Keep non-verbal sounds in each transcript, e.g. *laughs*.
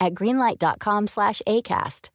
at greenlight.com slash ACAST.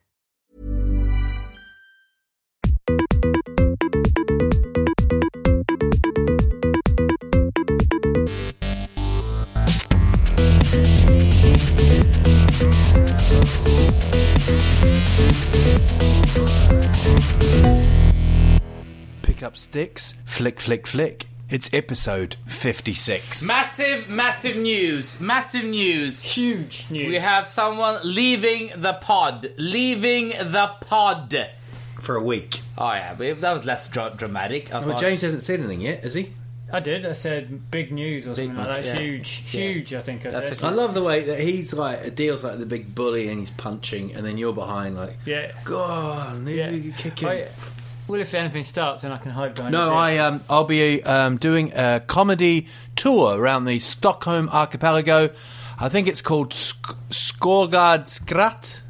Pick up sticks, flick, flick, flick. It's episode 56. Massive, massive news. Massive news. Huge news. We have someone leaving the pod. Leaving the pod. For a week. Oh, yeah, but that was less dra- dramatic. I Well, thought- James hasn't said anything yet, has he? I did. I said big news or something like that. yeah. Huge, Yeah. huge. I think I That's said. a- I love the way that he's like, deals like the big bully and he's punching, and then you're behind, like, yeah. go on, Yeah. you kick him. I- well, if anything starts, then I can hide behind. No, I um, I'll be um, doing a comedy tour around the Stockholm archipelago. I think it's called Sk- Skorgard Skrat.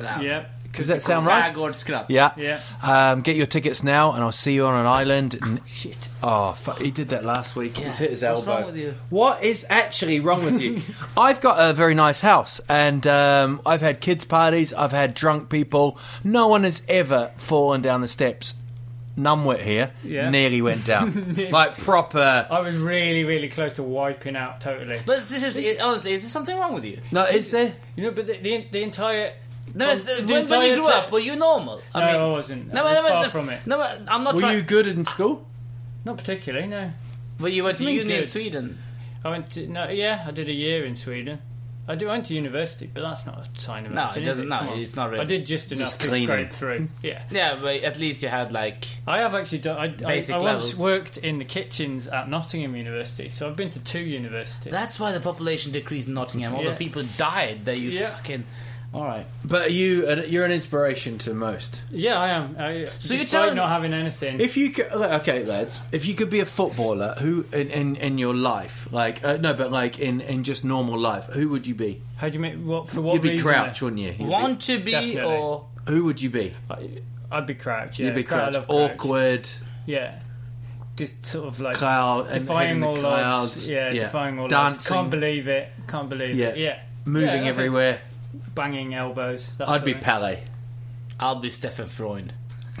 Yeah. Does that sound right? Skärgård Skratt. Yeah. Yeah. Um, get your tickets now, and I'll see you on an island. And, Shit. oh, fu- he did that last week. He's hit his What's elbow. wrong with you? What is actually wrong with you? *laughs* I've got a very nice house, and um, I've had kids' parties. I've had drunk people. No one has ever fallen down the steps. Numwit here Yeah. nearly went down, *laughs* like proper. I was really, really close to wiping out totally. But this is, it- honestly, is there something wrong with you? No, is there? You know, but the, the, the entire. No, the th- when, when you grew te- up, were you normal? No, I wasn't. No, I was no, no, far no, from it. No, I'm not Were trying. you good in school? Not particularly. No. But you went to I mean, uni in. Sweden. I went to no. Yeah, I did a year in Sweden. I did, went to university, but that's not a sign of No, it doesn't- no, it's not really. I did just enough Just to scrape through. *laughs* Yeah. Yeah, but at least you had like. I have actually done. I, I, Basic I once worked in the kitchens at Nottingham University, so I've been to two universities. That's why the population decreased in Nottingham. All Yeah. the people died. That you Yeah. fucking. All right. But are you, you're an inspiration to most. yeah, I am. I, So you're despite telling- not having anything. If you could, okay, lads, if you could be a footballer, who in in, in your life, like uh, no, but like in in just normal life, who would you be? how do you make what for what You'd be reason? Crouch, wouldn't you? You'd be- Want to be Definitely. or. who would you be? I, I'd be Crouch. Yeah, You'd be Crouch, Crouch, awkward, Yeah, just sort of like cloud, and defying all the clouds. odds. Yeah, defying all odds. dancing, Can't believe it. Can't believe Yeah. it. Yeah, moving Yeah, that's it. everywhere. Banging elbows. that I'd be of. Pele. I'll be Stefan Freund. *laughs*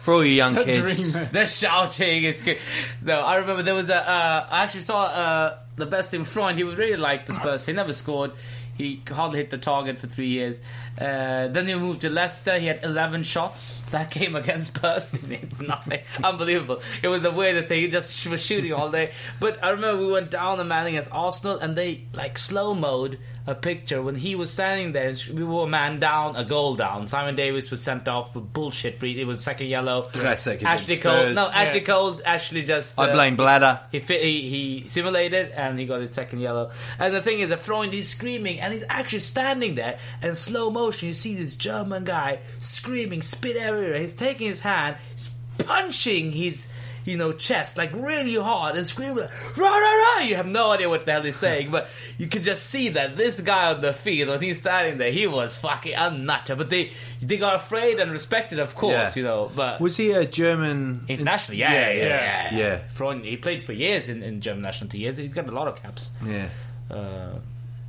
For all you young kids, Dreamer. The shouting is good. No, I remember there was a. Uh, I actually saw uh, the best in Freund. He was really liked for Spurs. He never scored. He hardly hit the target for three years. Uh, then he moved to Leicester. He had 11 shots. That game against Spurs *laughs* didn't nothing. Unbelievable. It was the weirdest thing. He just sh- was shooting all day. But I remember we went down the man against Arsenal and they like slow mode a picture when he was standing there. We were a man down, a goal down. Simon Davies was sent off for bullshit. It was second yellow. Classic Ashley against Cole. No, Ashley Yeah. Cole actually just. I uh, blame Bladder. he, fit, he he simulated and he got his second yellow. And the thing is, that Freund is screaming and he's actually standing there. And in slow motion, you see this German guy screaming, spit everywhere. He's taking his hand, he's punching his. You know, chest like really hard and screaming, rah, rah, rah. You have no idea what the hell he's saying, but you can just see that this guy on the field, when he's standing there, he was fucking unnutted. But they they got afraid and respected, of course, Yeah. you know. But Was he a German International, yeah, yeah, yeah. yeah. Yeah. Freund, he played for years in, in German national team. He's got a lot of caps. Yeah. Uh,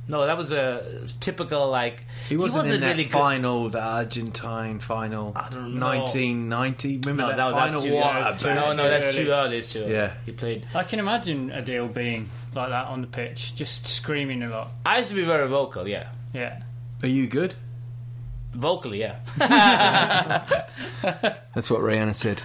No, that was a typical like. He wasn't, in that really good. final, the Argentine final, I don't know. 1990. Remember No, that, that, final? that's too What early. a bad No, no, that's too early. It's too early. Yeah. he played. I can imagine Adil being like that on the pitch, just screaming a lot. I used to be very vocal. Yeah, Yeah. Are you good? vocally. Yeah. *laughs* *laughs* That's what Rihanna said.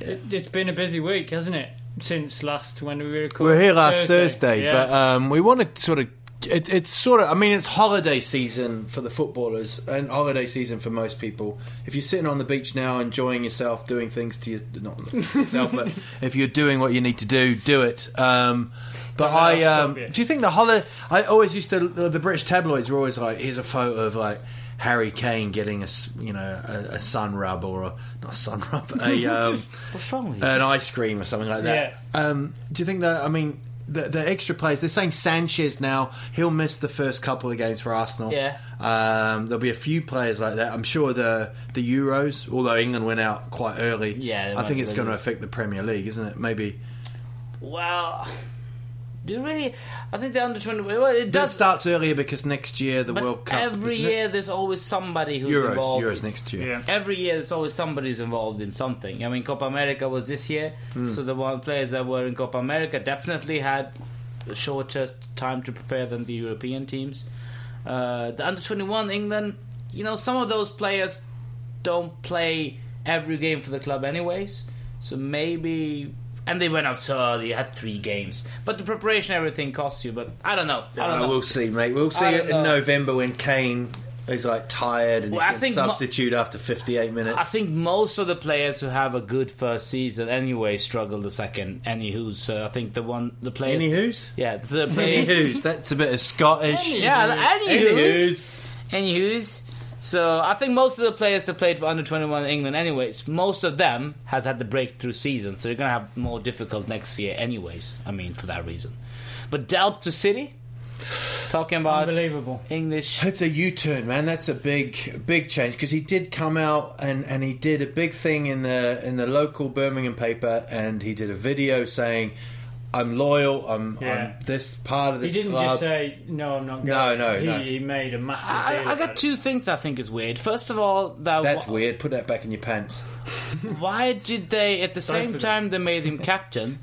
It, it's been a busy week, hasn't it? Since last when we recorded. We were here last Thursday, Yeah. but um, we want to sort of. It, it's sort of. I mean, it's holiday season for the footballers and holiday season for most people. If you're sitting on the beach now, enjoying yourself, doing things to your, not *laughs* yourself, but if you're doing what you need to do, do it. Um, but I, um, do you think the holiday? I always used to. The, the British tabloids were always like, "Here's a photo of like." Harry Kane getting a you know a, a sun rub or a not a sun rub a *laughs* um, What's wrong with you? an ice cream or something like that. Um, do you think that? I mean, the, the extra players. They're saying Sanchez now. He'll miss the first couple of games for Arsenal. Yeah. Um, there'll be a few players like that. I'm sure the the Euros, although England went out quite early. Yeah, I think it's going to affect the Premier League, isn't it? Maybe. well, do you really? I think the under twenty. Well, it That does. starts earlier because next year the but World Cup. every isn't it? year there's always somebody who's Euros, involved. Euros next year. Yeah. Every year, there's always somebody who's involved in something. I mean, Copa America was this year, Hmm. so the one players that were in Copa America definitely had a shorter time to prepare than the European teams. Uh, the under 21 England, you know, some of those players don't play every game for the club, anyways. So maybe. And they went out so early, had three games. But the preparation, everything costs you. But I don't know. I don't Uh, know. we'll see, mate. We'll see it in know. November when Kane is like tired and Well, he I can think mo- substitute after 58 minutes. I think most of the players who have a good first season anyway struggle the second. Anywho's, so I think the one the players. Anywho's? yeah, the players. Anywho's. That's a bit of Scottish. yeah, anywho's. Anywho's. Anywho's. So I think most of the players that played for under twenty one in England, anyways, most of them has had the breakthrough season, so they're gonna have more difficult next year, anyways. I mean, for that reason. But Delph to City, talking about Unbelievable. English. It's a U-turn, man. That's a big, big change because he did come out and, and he did a big thing in the in the local Birmingham paper, and he did a video saying, "I'm loyal. I'm, Yeah. I'm this part of this. He didn't club." just say no, I'm not going. No, no, he, no. he made a massive deal. I, I about got it. two things I think is weird. First of all, that That's wh- weird. Put that back in your pants. *laughs* Why did they, at the same time they made him *laughs* captain,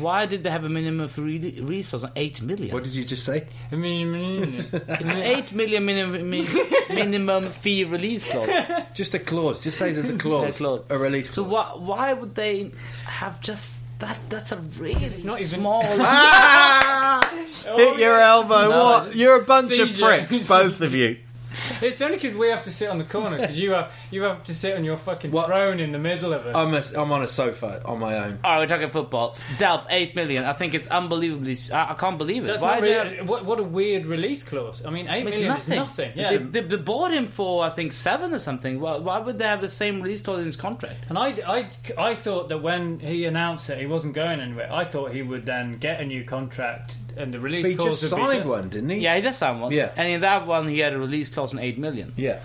why did they have a minimum for re- resource on 8 million? What did you just say? I mean, *laughs* It's an 8 million minimum, min- minimum fee release clause. Just a clause. Just say there's a clause. A clause. A release. So clause. why, why would they have just that? That's a really not even- small. *laughs* Ah! *laughs* Hit your elbow. No, what? You're a bunch of seizure. pricks, both of you. *laughs* it's only because we have to sit on the corner because you have you have to sit on your fucking What? throne in the middle of us. I'm, a, I'm on a sofa on my own. All right, we're talking football. Delph, 8 million. I think it's unbelievably. I, I can't believe it. That's why not they really, have- what, what a weird release clause. I mean, eight It's million nothing. is nothing. Yeah. They, they, they bought him for I think seven or something. Why, why would they have the same release clause in his contract? And I, I, I thought that when he announced that he wasn't going anywhere, I thought he would then get a new contract and the release But he clause just would be signed one, didn't he? Yeah, he does sign one. Yeah. and in that one he had a release clause on eight million. Yeah.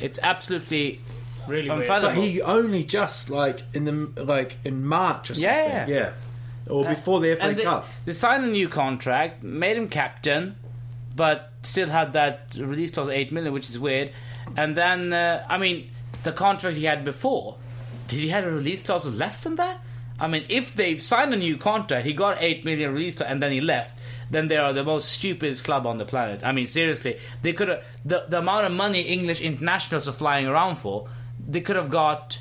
It's absolutely Really weird. unfathomable. But he only just like in the like in March or something. Yeah. Yeah. Or before the FA and they, Cup. they signed a new contract, made him captain, but still had that release clause of eight million, which is weird. And then, uh, I mean, the contract he had before, did he have a release clause of less than that? I mean, if they've signed a new contract, he got eight million release clause, and then he left. Then they are the most stupidest club on the planet. I mean, seriously, they could have the the amount of money English internationals are flying around for. They could have got,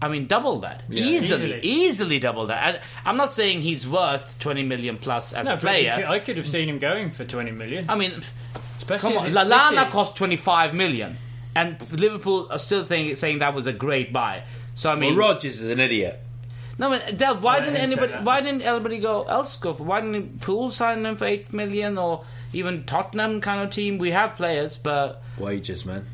I mean, double that easily, Easily. easily double that. And I'm not saying he's worth 20 million plus as No, a player. could- I could have seen him going for 20 million. I mean, Especially come as on, Lallana City. cost 25 million, and Liverpool are still think, saying that was a great buy. So I mean, Well, Rodgers is an idiot. No, but Del, why didn't didn't anybody? Why didn't anybody go else go for? Why didn't Pool sign them for eight million or even Tottenham kind of team? We have players, but Wages, man.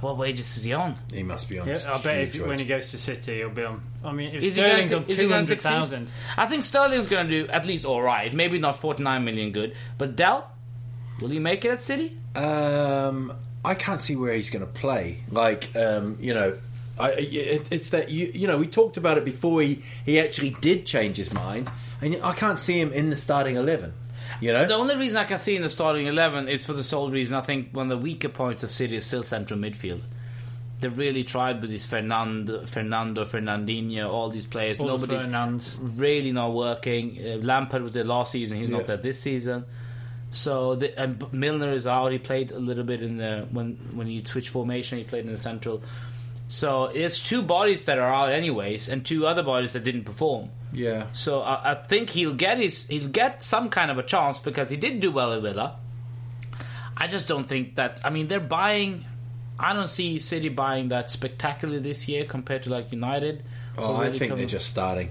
what wages is he on? He must be on. Yeah, I bet if, huge when he goes to City, he'll be on. I mean, if Is he gonna Sterling's on is he gonna succeed? 200,000. I think Sterling's going to do at least all right. Maybe not 49 million good, but Del, will he make it at City? Um, I can't see where he's going to play. Like, um, you know, I, it, it's that you, you know, we talked about it before he he actually did change his mind, and I can't see him in the starting eleven. You know, The only reason I can see in the starting eleven is for the sole reason I think one of the weaker points of City is still central midfield. They really tried with this Fernando, Fernando, Fernandinho, all these players. All the Nobody's Fernandes. really not working. Uh, Lampard was there last season; he's not there this season. So the, and B- Milner is out. He played a little bit in the when when he switched formation. He played in the central. So it's two bodies that are out anyways, and two other bodies that didn't perform. yeah. So I, I think he'll get his he'll get some kind of a chance because he did do well at Villa. I just don't think that. I mean, they're buying. I don't see City buying that spectacularly this year compared to like United. Oh, who I really think they're just starting.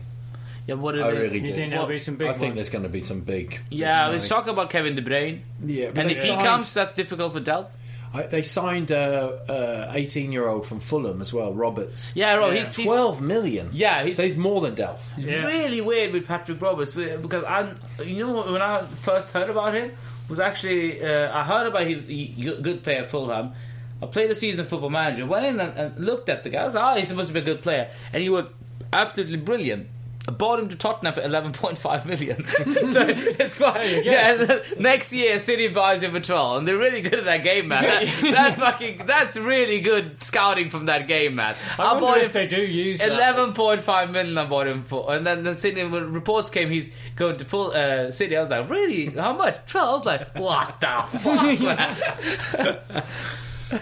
Yeah, what are I they? really You do. think there'll be some big I think there's going to be some big. Yeah, big let's talk about Kevin De Bruyne. Yeah, but And they if he comes, that's difficult for Delph. I, they signed a 18 year old from Fulham as well, Roberts. Yeah, Rob, Yeah. he's, he's 12 million. Yeah, he's- so he's more than Delph. Yeah. really weird with Patrick Roberts because I, you know, when I first heard about him was actually uh, I heard about him. He, he- good player at Fulham. I played a season football manager. Went in and, and looked at the guy. I was like, oh, he's supposed to be a good player, and he was absolutely brilliant. I bought him to Tottenham for 11.5 million. *laughs* so it's quite, yeah. and next year, City buys him for 12, and they're really good at that game, man. That- *laughs* that's fucking. That's really good scouting from that game, man. I, bought wonder him if they do use. Eleven point five million I bought him for, and then the City when reports came he's going to full uh, City. I was like, really? How much? Twelve? I was like, what the fuck? *laughs* man?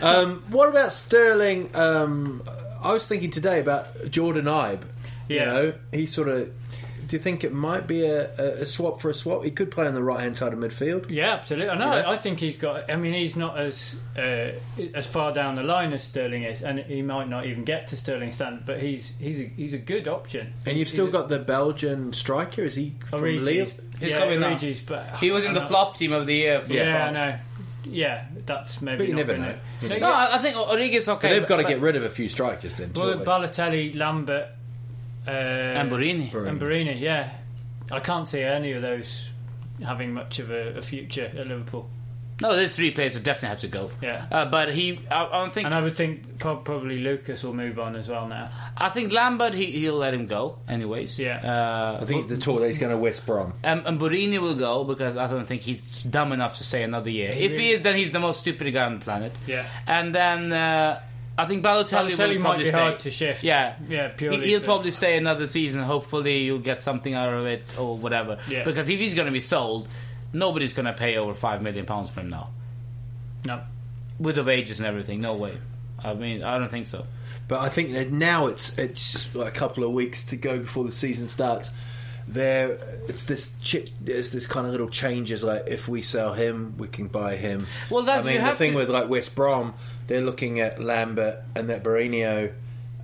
Um, what about Sterling? Um, I was thinking today about Jordan Ibe. You Yeah. know, he sort of. Do you think it might be a, a, a swap for a swap? He could play on the right hand side of midfield. Yeah, absolutely. I know. Yeah. I think he's got. I mean, he's not as uh, as far down the line as Sterling is, and he might not even get to Sterling standard. But he's he's a, he's a good option. And you've He's still a- got the Belgian striker. Is he from Origi. Lille? He's yeah, coming now. Origi's, but He was in the know- flop team of the year. For Yeah, I know. Yeah, that's maybe. But you not never gonna- know. You No, No, yeah. I I think Origi's okay. But they've got to but- get rid of a few strikers then. Well, surely. Balotelli, Lambert, uh, and Borini. and Barini. Yeah, I can't see any of those having much of a, a future at Liverpool. No, there's three players that definitely have to go. Yeah. Uh, but he, I, I don't think. And I would think probably Lucas will move on as well now. I think Lambert he, he'll let him go anyways. Yeah. Uh, I think the tour he's going to West Brom. and, and Borini will go because I don't think he's dumb enough to stay another year. If he is, then he's the most stupid guy on the planet. Yeah. And then uh, I think Balotelli, Balotelli will might probably be stay. hard to shift. Yeah, Yeah, purely He, will for- probably stay another season. Hopefully, you'll get something out of it or whatever. Yeah. Because if he's going to be sold, nobody's going to pay over five million pounds for him now, No. with the wages and everything. No way. I mean, I don't think so. But I think now it's it's like a couple of weeks to go before the season starts. There, it's this chip. There's this kind of little changes. Like if we sell him, we can buy him. Well, that- I mean, you the have thing to- with like West Brom, they're looking at Lambert and that Berahino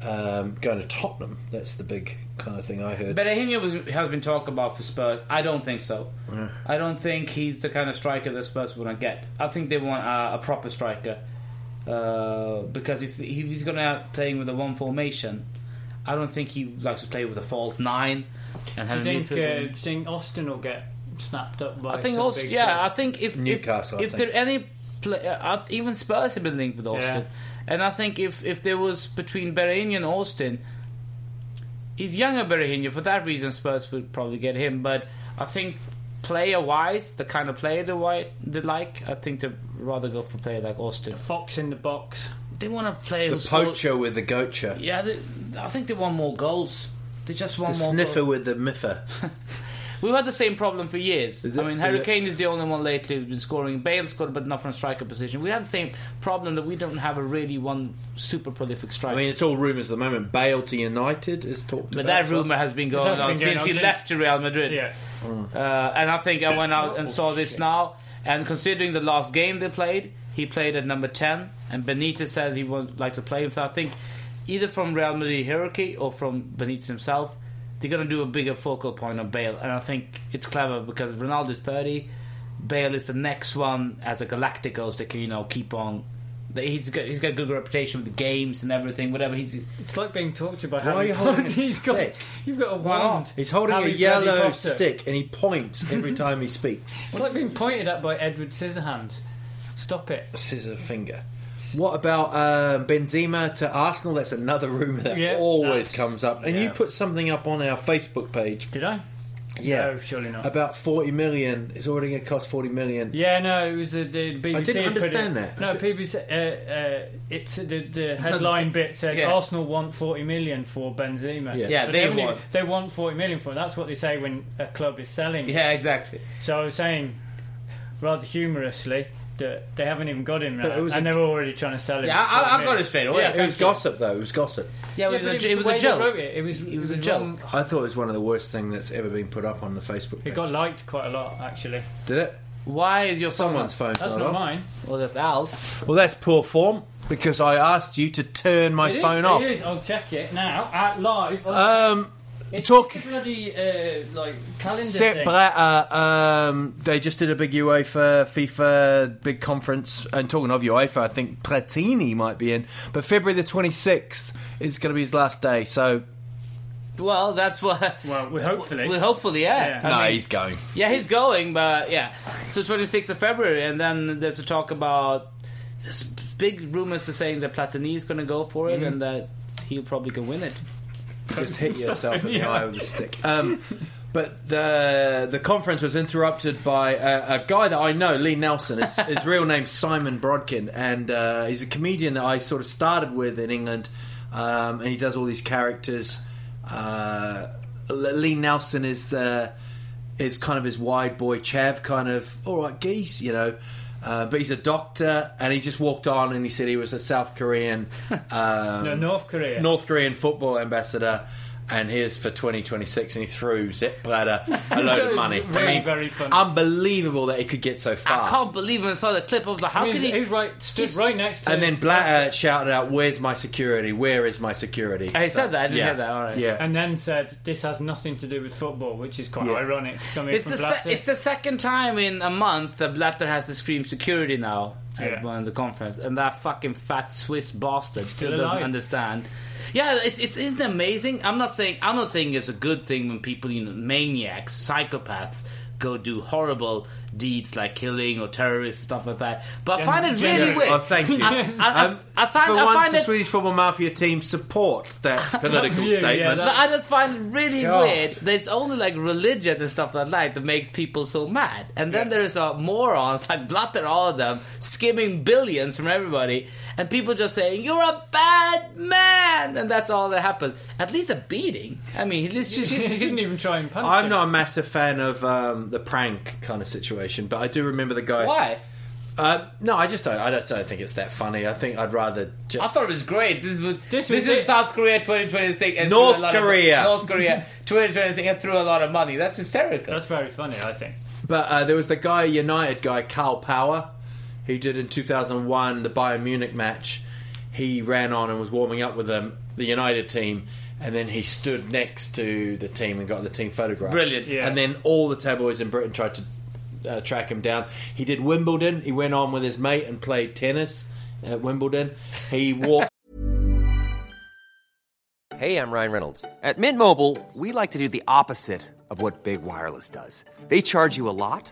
um, going to Tottenham. That's the big kind of thing I heard. Berahino was, has been talked about for Spurs. I don't think so. I don't think he's the kind of striker that Spurs want to get. I think they want a, a proper striker. Uh, because if, if he's going to playing with a one formation, I don't think he likes to play with a false nine. And Do you a think, uh, do you think Austin will get snapped up by I think some also, big yeah, I think if Newcastle, if, if think. there any play, uh, even Spurs have been linked with Austin, Yeah. and I think if if there was between Berahino and Austin, he's younger Berahino for that reason. Spurs would probably get him, but I think player wise, the kind of player they, wi- they like, I think they'd rather go for a player like Austin. The Fox in the box. They want to play the who's scored- poacher with the goacher, Yeah, they, I think they want more goals. They just the want more. sniffer goals. with the miffer. *laughs* We've had the same problem for years. Is I mean, is Harry it- Kane is the only one lately who's been scoring. Bale scored, but not from striker position. We had the same problem that we don't have a really one super prolific striker. I mean, it's all rumours at the moment. Bale to United is talked but about. that rumor has been going has on been going since on he since- left to Real Madrid. Yeah. Uh, and I think I went out and saw this now. And considering the last game they played, he played at number 10. And Benitez said he would like to play him. So I think either from Real Madrid hierarchy or from Benitez himself, they're going to do a bigger focal point on Bale. And I think it's clever because Ronaldo's 30. Bale is the next one as a Galacticos that can, you know, keep on. He's got he's got a good reputation with the games and everything. Whatever he's It's like being talked about. Why are you holding Potter. a *laughs* He's got, stick? You've got a wand. He's holding Harry a yellow stick and he points every time he speaks. It's like being pointed at by Edward Scissorhands. Stop it. Scissor finger. What about um, Benzema to Arsenal? That's another rumour that Yeah, always comes up. And you put something up on our Facebook page. Did I? Yeah, no, surely not. About 40 million. It's already going to cost 40 million. Yeah, no, it was uh, the BBC. I didn't understand it, that. No, BBC. Uh, uh, it's uh, the, the headline bit said Yeah. Arsenal want forty million for Benzema. Yeah. Yeah, But they haven't even- want. They want forty million for. it. That's what they say when a club is selling. Yeah, exactly. So I was saying, rather humorously, that they haven't even got him But yet, it was and a- they're already trying to sell him. Yeah, I, I I got million. it straight away. Yeah, It was you. gossip, though. It was gossip. Yeah, it was, a, it it was was a joke. it. It was, It was a joke. I thought it was one of the worst things that's ever been put up on the Facebook page. It got liked quite a lot, actually. Did it? Why is your phone Someone's phone? phone's That's not not off. mine. Well, that's Al's. Well, that's poor form because I asked you to turn my It is, phone off. It is. I'll check it now at live. Um, it's talk- a bloody uh, like calendar Sepp thing. Blatter, um, they just did a big UEFA, FIFA big conference. And talking of UEFA, I think Platini might be in. But February the 26th is going to be his last day. So, Well, that's what. *laughs* Well, we hopefully. Well, hopefully, yeah. Yeah. I no, mean, he's going. Yeah, he's going, but yeah. So 26th of February, and then there's a talk about there's big rumors to saying that Platini is going to go for it, Mm-hmm. and that he'll probably can win it. *laughs* Just hit yourself in the eye with a stick. Um, but the the conference was interrupted by a, a guy that I know, Lee Nelson. His, *laughs* his real name's Simon Brodkin, and uh, he's a comedian that I sort of started with in England, um, and he does all these characters. Uh, Lee Nelson is uh, is kind of his wide boy Chav, kind of all right geese, you know. Uh, but he's a doctor, and he just walked on and he said he was a South Korean, *laughs* um, no, North Korea. North Korean football ambassador, and here's for 2026, and he threw Sepp Blatter *laughs* a load of money. Very, I mean, very funny. unbelievable that he could get so far. I can't believe when I saw the clip. I was like, how I mean, could he? he's right, stood he's- right next to. And then Blatter shouted out, "Where's my security? Where is my security?" I said that, I didn't yeah. hear that, all right. Yeah, and then said, "This has nothing to do with football," which is quite Yeah. ironic coming It's from the, Blatter. se- it's the second time in a month that Blatter has to scream security now as Yeah. one of the conference, and that fucking fat Swiss bastard still, Still doesn't understand. Yeah, it's, it's isn't amazing. I'm not saying I'm not saying it's a good thing when people, you know, maniacs, psychopaths, go do horrible deeds like killing or terrorist stuff like that. But I find it really Generally. weird. Oh, thank you. *laughs* I, I, Um, I, I find, for I once, find the it Swedish football mafia team support that *laughs* political Yeah, yeah, statement. that- But I just find it really God. weird that it's only like religion and stuff like that that makes people so mad. And then there's uh, morons like Blatter, all of them, skimming billions from everybody, and people just saying, You're a bad man! And that's all that happened. At least a beating. I mean, at least she, she didn't *laughs* even try and punch I'm him. not a massive fan of um, the prank kind of situation, but I do remember the guy. Why? Uh, no, I just don't. I just don't think it's that funny. I think I'd rather. Ju- I thought it was great. This is This this, was is. South Korea 2026. and North threw a of- Korea. North Korea *laughs* 2026 and threw a lot of money. That's hysterical. That's very funny, I think. But uh, there was the guy, United guy, Carl Power, who did in 2001 the Bayern Munich match. He ran on and was warming up with them, the United team, and then he stood next to the team and got the team photograph. Brilliant. Yeah. And then all the tabloids in Britain tried to uh, track him down. He did Wimbledon. He went on with his mate and played tennis at Wimbledon. He walked. *laughs* Hey, I'm Ryan Reynolds. At Mint Mobile, we like to do the opposite of what Big Wireless does. They charge you a lot,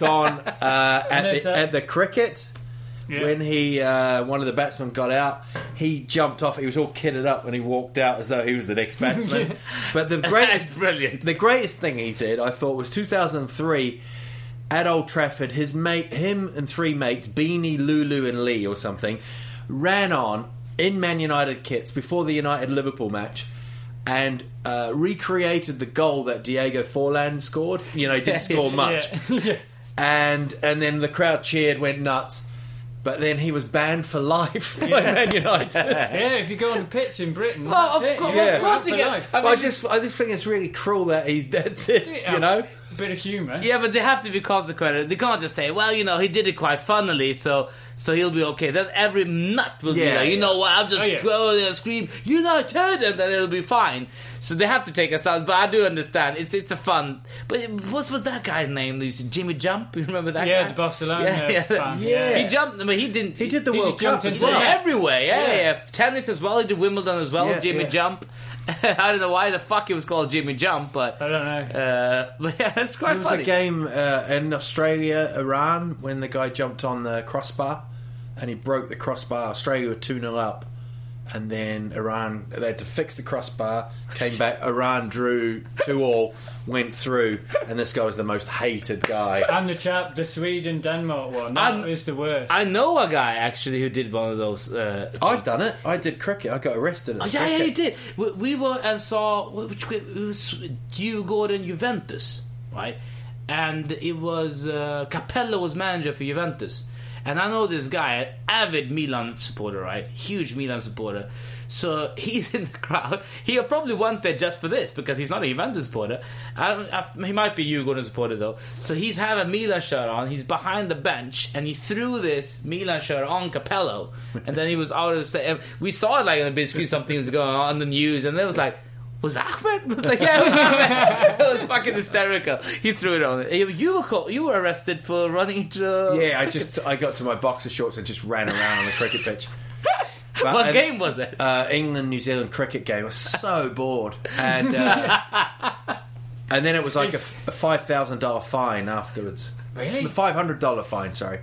On uh, *laughs* at, the, at the cricket. Yeah. When he, uh, one of the batsmen got out, he jumped off. He was all kitted up and he walked out as though he was the next *laughs* batsman. but the greatest, *laughs* brilliant. the greatest thing he did, I thought, was 2003 at Old Trafford. His mate, him and three mates, Beanie, Lulu, and Lee, or something, ran on in Man United kits before the United Liverpool match. And uh, recreated the goal that Diego Forlan scored. You know, he didn't score much Yeah. And and then the crowd cheered, went nuts. But then he was banned for life *laughs* by Man United. *laughs* yeah, if you go on the pitch in Britain, Well, that's of it. course, Yeah. of course That's you for get. life. I But I just I just think it's really cruel that he's *laughs* that's it. You know, a bit of humour. Yeah, but they have to be consequent. They can't just say, "Well, you know, he did it quite funnily, so so he'll be okay." Then every nut will be Yeah, like, "You yeah. know what? I'll just Oh, yeah. go there and scream United, and then it'll be fine." So they have to take us out. But I do understand. It's it's a fun. But what's with that guy's name? Lucy? Jimmy Jump. *laughs* You remember that Yeah, guy? the Barcelona Yeah, yeah. fan. *laughs* Yeah. He jumped. I mean, he didn't. he did the He World just jumped Cup into as Well, well. Yeah. everywhere, yeah, Yeah. yeah, Tennis as well. He did Wimbledon as well. Yeah, Jimmy yeah. Jump. *laughs* I don't know why the fuck it was called Jimmy Jump, but I don't know. uh, *laughs* but yeah, it's quite funny. There was funny. a game uh, in Australia, Iran, when the guy jumped on the crossbar and he broke the crossbar. Australia were 2 0 up. And then Iran, they had to fix the crossbar, came back. Iran drew 2 all, went through, and this guy was the most hated guy. and the chap, the Sweden Denmark one, that I'm- was the worst. I know a guy actually who did one of those. Uh, I've done it. I did cricket. I got arrested. At oh, yeah, yeah, cricket. you did. We, we were and saw which it was Djurgården Juventus, right? And it was uh, Capello was manager for Juventus, and I know this guy, an avid Milan supporter, right? Huge Milan supporter. So *laughs* he's in the crowd. He probably went there just for this because he's not a Juventus supporter. I don't, I, he might be Djurgården supporter though. So he's have a Milan shirt on. He's behind the bench and he threw this Milan shirt on Capello, and then he was out of the stadium. We saw it like on the big screen. Something was going on in the news, and it was like. Was Ahmed? It was like, yeah, *laughs* it was Ahmed. it was fucking hysterical. He threw it on. You you were caught, you were arrested for running into. a Yeah, I cricket- just I got to my boxer shorts and just ran around on the cricket pitch. *laughs* But- What and- game was it? Uh, England New Zealand cricket game. I was so bored, and uh, and then it was like a, a five thousand dollar fine afterwards. Really? Five hundred dollar fine. Sorry,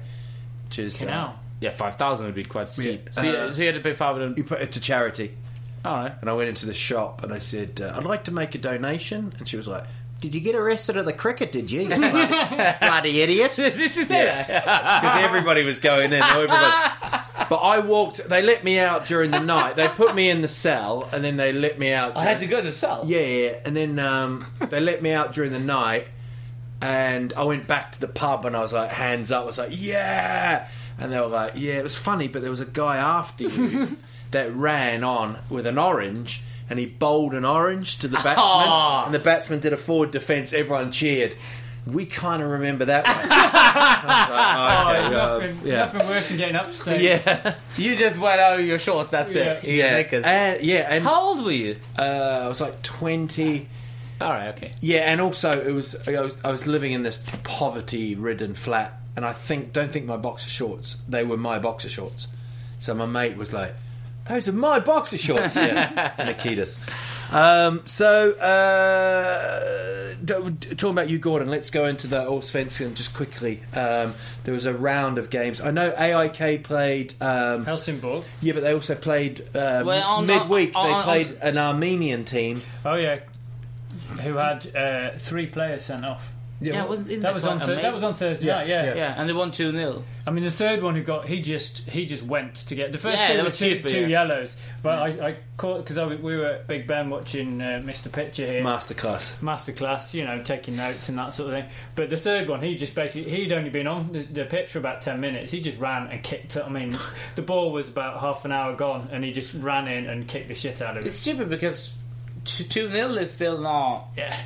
which is uh, Now. Yeah, five thousand would be quite steep. Yeah. So, you, Uh, so you had to pay five hundred. you put it to charity. All right. And I went into the shop and I said, uh, I'd like to make a donation. And she was like, Did you get arrested at the cricket? Did you? bloody, *laughs* bloody idiot! *laughs* Did she say that? because everybody was going in. Everybody. *laughs* But I walked. They let me out during the night. They put me in the cell, and then they let me out. I had to go to the cell. Yeah, yeah. And then um, they let me out during the night, and I went back to the pub, and I was like, hands up. I was like, yeah. And they were like, yeah. It was funny, but there was a guy after you that ran on with an orange. And he bowled an orange to the batsman, Aw. *laughs* and the batsman did a forward defence. Everyone cheered. We kind of remember that. One. *laughs* I was like, Oh, okay, nothing, uh, nothing worse than getting upstairs. yeah, You just went out your shorts. That's it. Yeah. Yeah, knickers. and, yeah. And How old were you? uh, I was like twenty. All right. Okay. Yeah, and also it was I was, I was living in this poverty-ridden flat, and I think don't think my boxer shorts they were my boxer shorts. So my mate was like, "Those are my boxer shorts." Yeah, *laughs* Nikitas. Um, so uh, talking about you, Gordon. Let's go into the Allsvenskan just quickly. Um, there was a round of games. I know AIK played. Um, Helsingborg. yeah, but they also played uh, Well, on- midweek. on- they on- played an Armenian team. Oh yeah, who had uh, three players sent off. Yeah, wasn't isn't That was on. quite Th- that was on Thursday Yeah, night. Yeah. yeah. Yeah, and they won two 0 I mean, the third one who got he just he just went to get the first Yeah, two were was two, cheaper, two yeah. yellows. But I, I caught because we were at Big Ben watching uh, Mr. Pitcher here. Masterclass. Masterclass, you know, taking notes and that sort of thing. But the third one, he just basically he'd only been on the, the pitch for about ten minutes. He just ran and kicked. it. I mean, *laughs* the ball was about half an hour gone, and he just ran in and kicked the shit out of it. It's stupid because two 0 is still not. Yeah,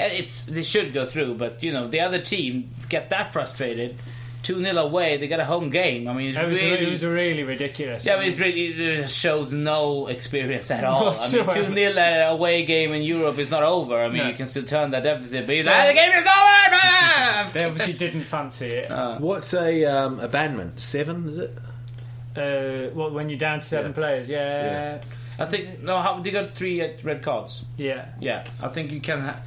It's they should go through, but you know the other team get that frustrated. Two 0 away, they got a home game. I mean, it's it was, really. it was really ridiculous. yeah, but it's really, it shows no experience at *laughs* all. I mean, 2 0 away game in Europe is not over. I mean, No. you can still turn that deficit, but he's like, the game is over! *laughs* they obviously didn't fancy it. What's a um, abandonment? Seven is it? Uh, well, when you're down to seven Yeah. players, yeah, I think, no, how, they got three uh, red cards. yeah. Yeah, I think you can. Ha-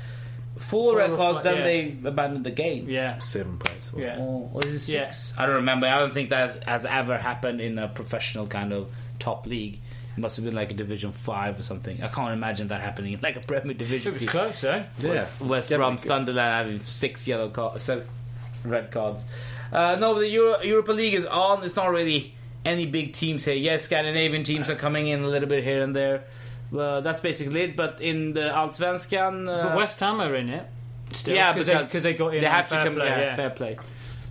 Four, Four red cards, five, then yeah. they abandoned the game. Yeah. Seven players. Yeah. Or, or is it Yeah. six? I don't remember. I don't think that has, has ever happened in a professional kind of top league. It must have been like a Division Five or something. I can't imagine that happening like a Premier Division. It was close, eh? Yeah. West Definitely Brom. Sunderland having six yellow cards, seven red cards. Uh, no, but the Euro- Europa League is on. It's not really any big teams here. Yes, Scandinavian teams are coming in a little bit here and there. Uh, that's basically it. But in the Allsvenskan, uh, But West Ham are in it. Still, yeah, because they, they got in They have to fair come. play, yeah, fair play.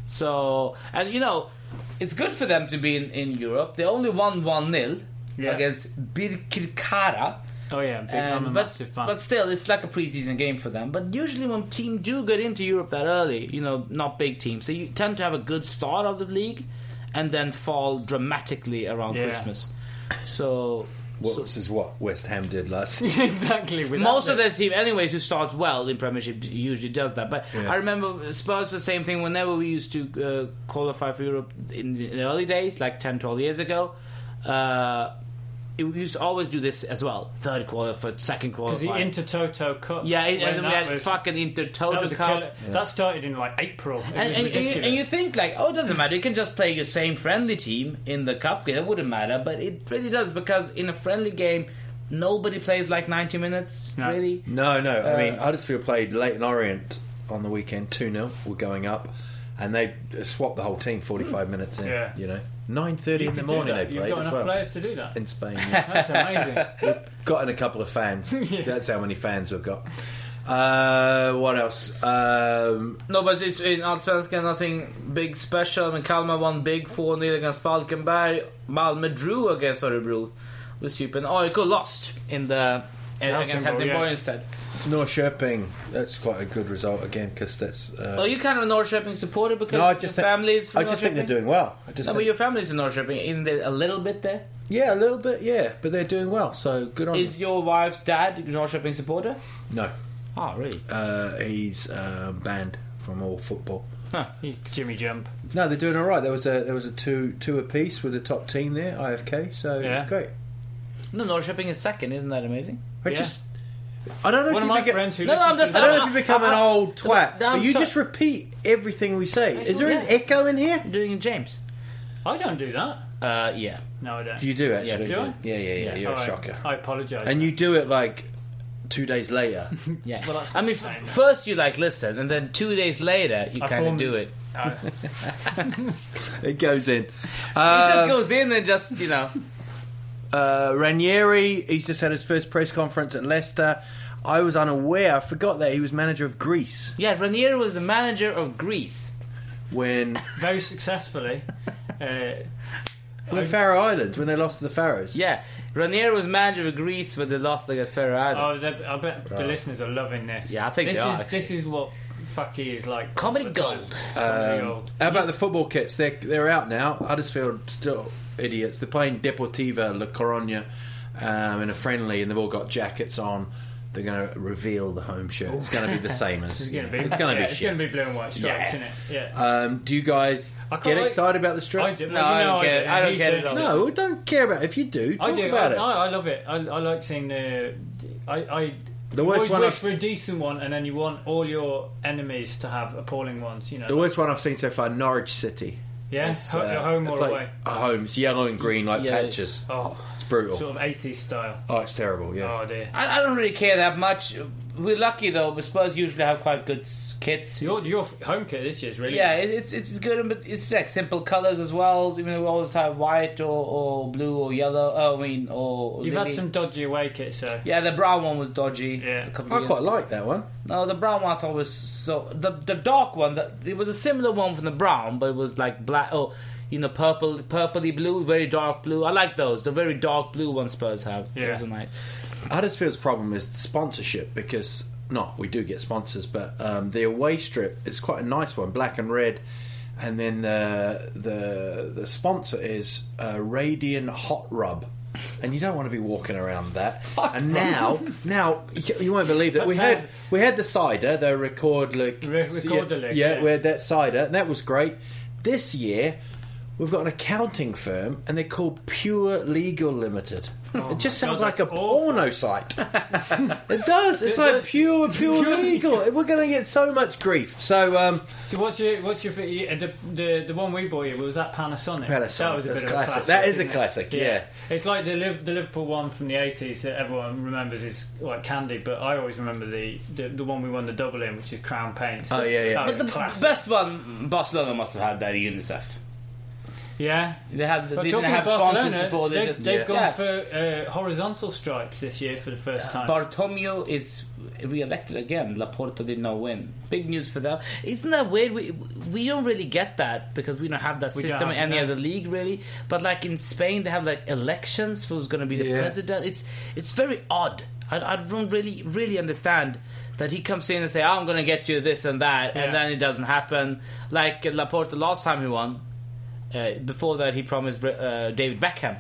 So, and you know, it's good for them to be in, in Europe. They only won one 0 Yeah. against Birkirkara. Oh yeah, big, but, but still, it's like a preseason game for them. But usually, when teams do get into Europe that early, you know, not big teams, they tend to have a good start of the league and then fall dramatically around Yeah. Christmas. So, What so- this is what West Ham did last *laughs* season. exactly. most that of their team, anyways, who starts well in Premiership usually does that. But Yeah. I remember Spurs the same thing. Whenever we used to uh, qualify for Europe in the, early days, like 10, 12 years ago, uh, it, we used to always do this as well. Third qualifier, second because the qualifier. Intertoto Cup. yeah, and, when and we that had was- fucking Inter that Total was a Cup. killer. That started in like April. And, and, and, you, and you think like, oh, it doesn't matter. You can just play your same friendly team in the cup game. It wouldn't matter, but it really does because in a friendly game, nobody plays like ninety minutes. No. Really, No, no. I mean, Uh, Huddersfield played Leyton Orient on the weekend, 2 0. We're going up. And they uh, swapped the whole team 45 minutes in. Yeah. You know, 9.30 in the morning that. they You've played got as enough well. players to do that. In Spain. yeah. *laughs* That's amazing. got in a couple of fans. *laughs* Yeah. That's how many fans we've got. Uh, what else? Um, No, but it's in Allsvenskan nothing big special. I mean, Kalmar won big 4 0 against Falkenberg. Malmö drew against Örebro. Was stupid. AIK lost in the in, against Helsingborg, Helsingborg yeah. instead. Norrköping, that's quite a good result again because that's. Uh, Are you kind of a Norrköping supporter because no, I your just think, family's from I just think they're doing well. I just No, but your family's in Norrköping. Isn't there a little bit there? yeah, a little bit, yeah, but they're doing well. So good on Is them. your wife's dad a Norrköping supporter? No, Oh, really? uh, he's uh, banned from all football. Huh. He's Jimmy Jump. No, they're doing all right. There was a there was a two two apiece with the top team there, IFK. So Yeah. it's great. No, Norrköping is second. Isn't that amazing? I Yeah. just I don't know One if of you my beca- friends who No, no, I'm just- I don't know if you become an I- I- old twat, No, I'm but you try- just repeat everything we say. Is there an echo in here? Doing it, James. I don't do that. Uh, yeah. No, I don't. You do actually. Yes, do I? Yeah, yeah, yeah. You're All a right. shocker. I apologise. And you do it like two days later. *laughs* Yeah. Well, that's I mean, f- first you like listen, and then two days later you kind of do it. *laughs* I- *laughs* it goes in. He Uh, just goes in and just you know. Uh, Ranieri, he's just had his first press conference at Leicester. I was unaware. I forgot that he was manager of Greece Yeah, Ranieri was the manager of Greece. when very successfully. Uh, *laughs* the Faroe Islands when they lost to the Faroes. Yeah, Ranieri was manager of Greece when they lost against Faroe oh, Islands. they- I bet the listeners are loving this. Yeah, I think this they is are, this is what fucky is like. Comedy all the time. gold. Comedy Um, gold. How about the football kits? They're they're out now. Huddersfield still idiots. They're playing Deportiva La Coruña um, in a friendly, and they've all got jackets on. They're going to reveal the home shirt. It's going to be the same as. *laughs* It's going to be. it's going to yeah, be It's going to be blue and white stripes, Yeah. isn't it? Yeah. Um, do you guys get like- excited about the strip? I do. No, well, I you don't know get it. I don't He get it said- at all. No, we don't care about. it. If you do, talk I do. about I, it. I, I love it. I, I like seeing the. I. I The worst always one wish I've- for a decent one, and then you want all your enemies to have appalling ones. You know. the worst one I've seen so far: Norwich City. Yeah, It's, uh, home or it's like away. a home. It's yellow and green like Yeah. patches. Oh, It's brutal. sort of 80s style. Oh, it's terrible. Yeah. Oh dear. I, I don't really care that much. We're lucky though. But Spurs usually have quite good s- kits. Your your home kit this year is really Yeah, good. it, it's it's good, but it's like simple colors as well. I mean, we always have white or, or blue or yellow. Oh, I mean, or You've lily. had some dodgy away kits, so Yeah, the brown one was dodgy. Yeah. a couple I of quite like that one. No, the brown one I thought was so. The the dark one, that it was a similar one from the brown, but it was like black. Oh, you know, purple, purpley blue, very dark blue. I like those. The very dark blue ones Spurs have. Yeah. Those are nice. Huddersfield's problem is sponsorship because no, we do get sponsors, but um, the away strip is quite a nice one, black and red, and then the the the sponsor is uh, Radiant Hot Rub. And you don't want to be walking around that. *laughs* and now, now you you won't believe that we had we had the cider, the record, like Re- Recorder yeah, yeah, yeah. we had that cider, and that was great. This year, we've got an accounting firm, and they're called Pure Legal Limited. it just sounds God, like a that's awful. porno site. *laughs* it does. It's It like does. pure, pure legal. We're going to get so much grief. So, um, So what's your what's your fi- the, the the one we bought you was that Panasonic. Panasonic, That was a that's bit of classic. a classic. That is a isn't it? classic, yeah. It's like the Liv- the Liverpool one from the eighties that everyone remembers is like candy, but I always remember the the, the one we won the double in, which is Crown Paints. Oh, yeah, yeah. That But a the classic. best one, Barcelona must have had that UNICEF. Yeah. They had they But didn't talking have of sponsors before. They they've, just they've yeah. gone Yeah. for uh, horizontal stripes this year for the first time. Bartomeu is re-elected again. Laporta did not win. Big news for them. Isn't that weird? We we don't really get that because we don't have that We system in any that. other league really. But like in Spain, they have like elections for who's going to be the Yeah. president. It's it's very odd. I, I don't really really understand. That he comes in and say, "I'm going to get you this and that," Yeah. and then it doesn't happen. Like Laporta last time he won, uh, before that he promised uh, David Beckham,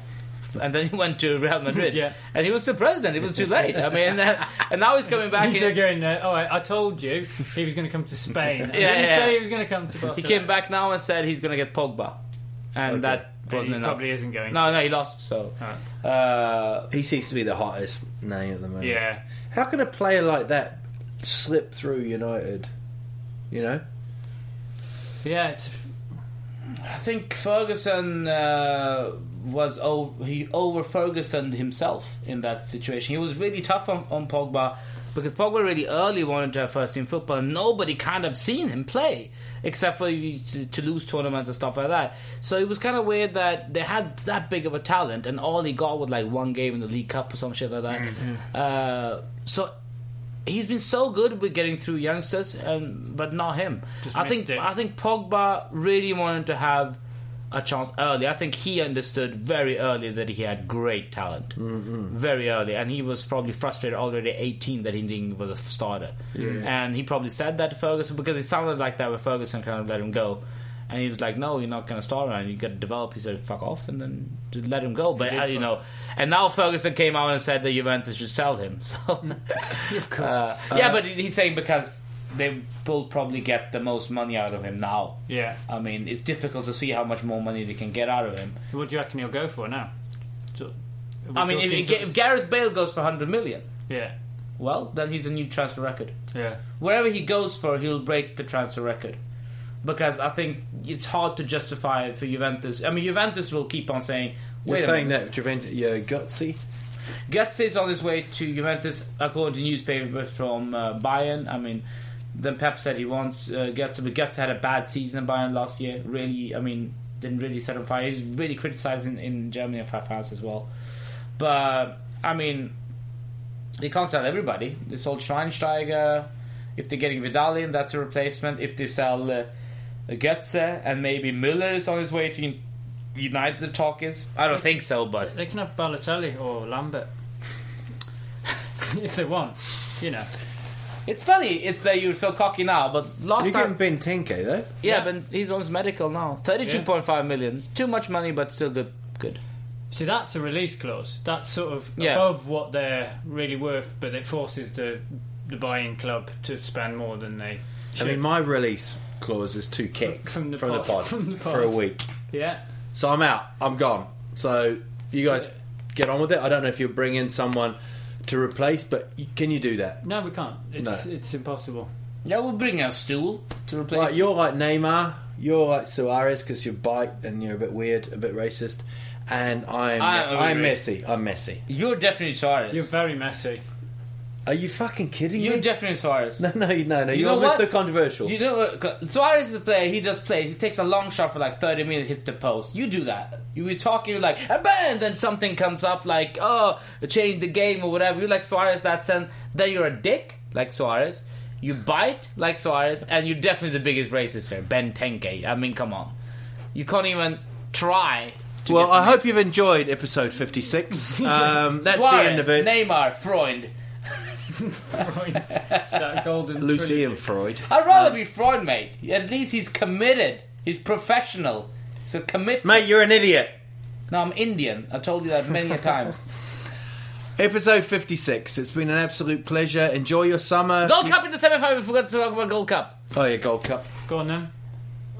and then he went to Real Madrid, *laughs* Yeah. and he was the president. It was too late. I mean, uh, and now he's coming back. He's in- going, uh, oh, I, I told you he was going to come to Spain. *laughs* And Yeah, yeah. say he was going to come to Barcelona. he came back now and said he's going to get Pogba, and that wasn't he enough. probably isn't going No, no, he lost. So, uh, he seems to be the hottest name at the moment. Yeah. How can a player like that slip through United? You know? Yeah, it's, I think Ferguson uh, was over, he over Ferguson himself in that situation. He was really tough on, on Pogba because Pogba really early wanted to have first team football. and Nobody kind of seen him play except for to, to lose tournaments and stuff like that. So it was kind of weird that they had that big of a talent and all he got was like one game in the League Cup or some shit like that. Uh, so. He's been so good with getting through youngsters, um, but not him. Just I think it. I think Pogba really wanted to have a chance early. I think he understood very early that he had great talent, mm-hmm. very early, and he was probably frustrated already at 18 that he didn't was a starter. And he probably said that to Ferguson because it sounded like that when Ferguson kind of let him go. And he was like, "No, you're not going to start, man. You got to develop." He said, "Fuck off," and then let him go. But uh, you know, and now Ferguson came out and said that Juventus should sell him. *laughs* So, *laughs* of course, uh, yeah, but he's saying because they will probably get the most money out of him now. yeah. I mean, it's difficult to see how much more money they can get out of him. What do you reckon he'll go for now? So, I mean, if, if, if Gareth Bale goes for 100 million, yeah, well, then he's a new transfer record. yeah, Wherever he goes for, he'll break the transfer record. Because I think it's hard to justify for Juventus. I mean, Juventus will keep on saying, You're saying that Juventus, you're gutsy? Is on his way to Juventus, according to newspaper from uh, Bayern. I mean, then Pep said he wants uh, Götze, but Götze had a bad season in Bayern last year. Really, I mean, didn't really set him fire. He's really criticised in, in Germany and five fans as well. But I mean, they can't sell everybody. They sold Schweinsteiger. If they're getting Vidal in, that's a replacement. If they sell uh, Götze and maybe Müller is on his way to United, the talk is. I don't think so, but they can have Balotelli or Lambert *laughs* if they want. You know, It's funny if that you're so cocky now, but last You're time, getting Benteke, though. yeah, but he's on his medical now. Thirty-two point five million, too much money, but still good. Good. see that's a release clause. That's sort of Yeah. above what they're really worth, but it forces the the buying club to spend more than they. I Should. mean, my release clause is two kicks from from the the, pod- pod, from the for a week. yeah, So I'm out. I'm gone. So you guys get on with it. I don't know if you'll bring in someone to replace, but can you do that? no, we can't. It's No. it's impossible. Yeah, we'll bring a stool to replace. Like you're like Neymar, you're like Suarez because you're bite and you're a bit weird, a bit racist, and I'm I I'm messy. I'm Messi. You're definitely Suarez. You're You're, very messy. Are you fucking kidding me? You're definitely Suarez. *laughs* no, no, no, no. You You're know what? Mr. Controversial. You know what? Suarez is a player. He just plays. He takes a long shot for like thirty minutes, hits the post. You do that. You be talking you're like, and then something comes up like, oh, change the game or whatever. You're like Suarez. That's and then you're a dick like Suarez. You bite like Suarez, and you're definitely the biggest racist here, Benteke. I mean, come on, you can't even try. To well, get I hope you've enjoyed episode 56. *laughs* Um, that's Suarez, the end of it. Neymar, Freund. *laughs* that golden Lucy and. Freud. I'd rather be Freud, mate. At least he's committed. He's professional. He's a commitment. Mate, you're an idiot. No, I'm Indian. I told you that many a times. *laughs* Episode 56. It's been an absolute pleasure. Enjoy your summer. Gold Cup in the semi-final. We forgot to talk about Gold Cup. Oh, yeah, Gold Cup. Go on then.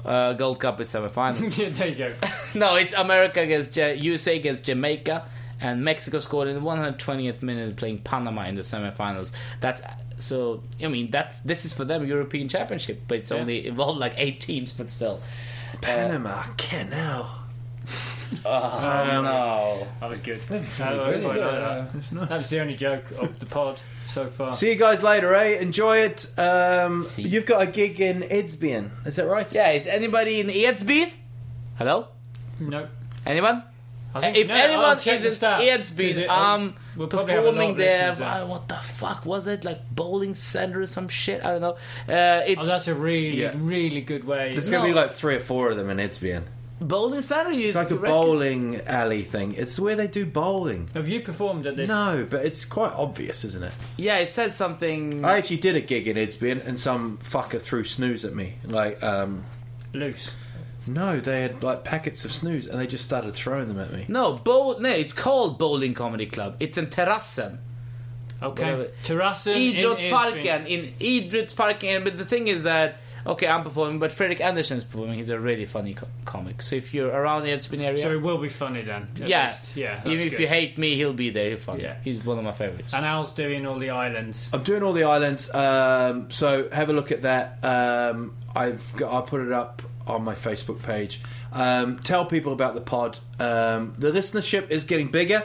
Uh, Gold Cup is semi-final. yeah, *laughs* there you go. *laughs* no, it's America against Ja- USA against Jamaica, and Mexico scored in the 120th minute playing Panama in the semifinals. That's so. I mean, that's this is for them European Championship, but it's only involved like eight teams, but still. Panama, Canal. *laughs* Oh no! That was good. That was quite like that. That was the only joke of the pod so far. See you guys later, eh? Enjoy it. Um, you've got a gig in Edsbyn, is that right? Yeah, is anybody in Edsbyn? Hello, no. anyone? I think, if no, anyone check is the in stats, 'cause Edsbyn, it- I'm we'll probably have a lot performing there. listeners What the fuck was it? Like bowling center or some shit? I don't know. Uh, it's Oh, that's a really, Yeah. really good way. There's going to be like three or four of them in Edsbyn. bowling center. You, It's like a reckon? bowling alley thing. It's where they do bowling. Have you performed at this? No, but it's quite obvious, isn't it? Yeah, it said something. I actually did a gig in Edsbyn and some fucker threw snooze at me. Like, um, Loose. No, they had like packets of snooze and they just started throwing them at me. No, bowl. No, it's called Bowling Comedy Club. It's in Terrassen. Okay. Whatever. Terrassen in Idrottsparken. Edsbyn. In Idrottsparken. But the thing is that. Okay, I'm performing, but Fredrik Andersen is performing. He's a really funny co- comic. So if you're around the Edsbyn area, So it will be funny then. yeah, least. Yeah. Even that's if good. you hate me, he'll be there. He's funny. Yeah. He's one of my favorites. And Al's doing all the islands. I'm doing all the islands, um, so have a look at that. Um, I've got, I'll put it up on my Facebook page. Um, tell people about the pod. Um, the listenership is getting bigger.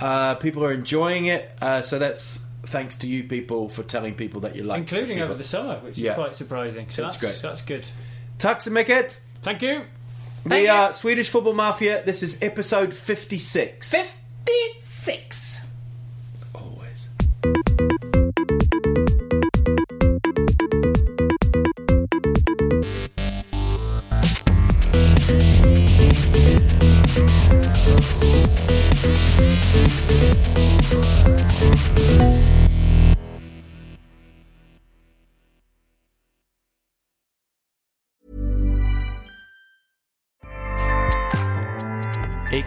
Uh, people are enjoying it, uh, so that's thanks to you people for telling people that you like, Including people. over the summer, which Yeah. is quite surprising. So That's that's, great. That's good. Tack så mycket. Thank you. We Thank you. are Swedish Football Mafia. This is episode 56. 56.